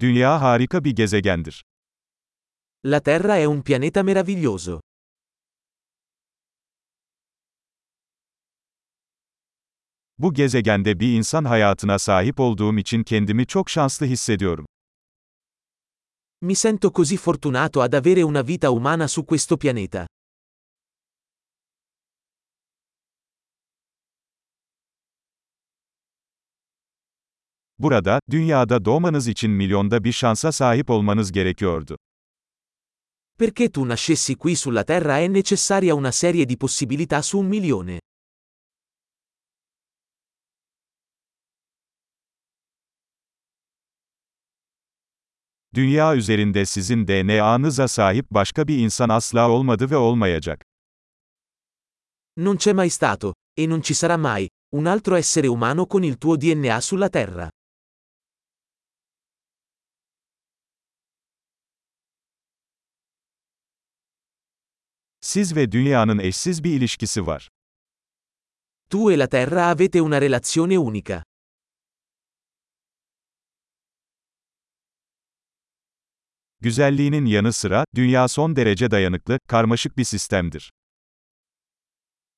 Dünya harika bir gezegendir. La Terra è un pianeta meraviglioso. Bu gezegende bir insan hayatına sahip olduğum için kendimi çok şanslı hissediyorum. Mi sento così fortunato ad avere una vita umana su questo pianeta. Burada, dünyada doğmanız için milyonda bir şansa sahip olmanız gerekiyordu. Perché tu nascessi qui sulla Terra è necessaria una serie di possibilità su un milione. Dünya üzerinde sizin DNA'nıza sahip başka bir insan asla olmadı ve olmayacak. Non c'è mai stato, e non ci sarà mai, un altro essere umano con il tuo DNA sulla Terra. Siz ve dünyanın eşsiz bir ilişkisi var. Tu e la Terra avete una relazione unica. Güzelliğinin yanı sıra, dünya son derece dayanıklı, karmaşık bir sistemdir.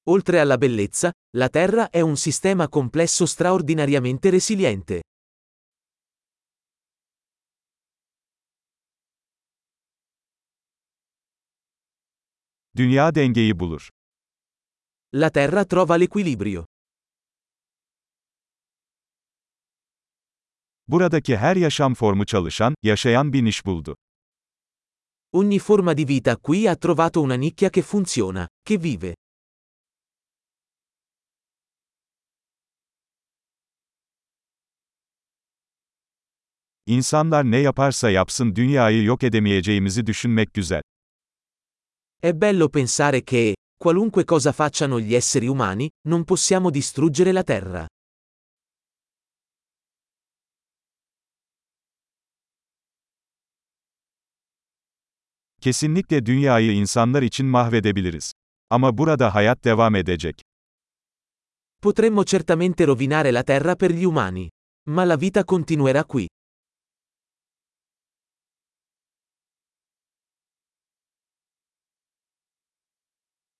Oltre alla bellezza, la Terra è un sistema complesso straordinariamente resiliente. Dünya dengeyi bulur. La Terra trova l'equilibrio. Buradaki her yaşam formu çalışan, yaşayan bir niş buldu. Ogni forma di vita qui ha trovato una nicchia che funziona, che vive. İnsanlar ne yaparsa yapsın dünyayı yok edemeyeceğimizi düşünmek güzel. È bello pensare che, qualunque cosa facciano gli esseri umani, non possiamo distruggere la Terra. Kesinlikle dünyayı insanlar için mahvedebiliriz. Ama burada hayat devam edecek. Potremmo certamente rovinare la Terra per gli umani. Ma la vita continuerà qui.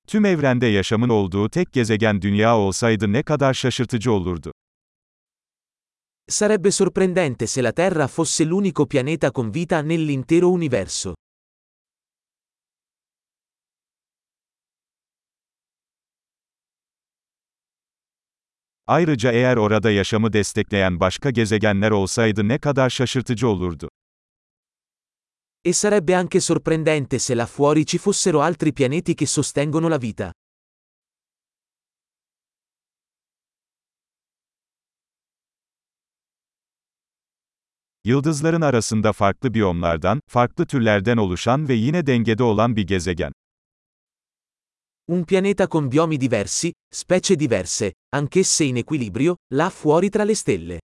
Tüm evrende yaşamın olduğu tek gezegen dünya olsaydı ne kadar şaşırtıcı olurdu. Sarebbe sorprendente se la Terra fosse l'unico pianeta con vita nell'intero universo. Ayrıca eğer orada yaşamı destekleyen başka gezegenler olsaydı ne kadar şaşırtıcı olurdu. E sarebbe anche sorprendente se là fuori ci fossero altri pianeti che sostengono la vita. Yıldızların arasında farklı biyomlardan, farklı türlerden oluşan ve yine dengede olan bir gezegen. Un pianeta con biomi diversi, specie diverse, anch'esse in equilibrio, là fuori tra le stelle.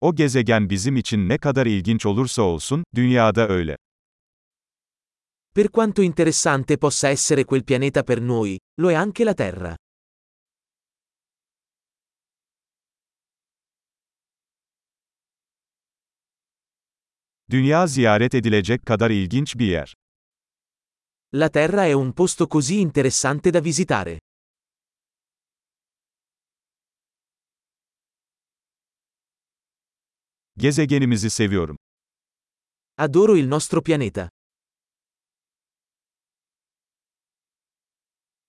O gezegen bizim için ne kadar ilginç olursa olsun, dünyada öyle. Per quanto interessante possa essere quel pianeta per noi, lo è anche la Terra. Dünya ziyaret edilecek kadar ilginç bir yer. La Terra è un posto così interessante da visitare. Gezegenimizi seviyorum. Adoro il nostro pianeta.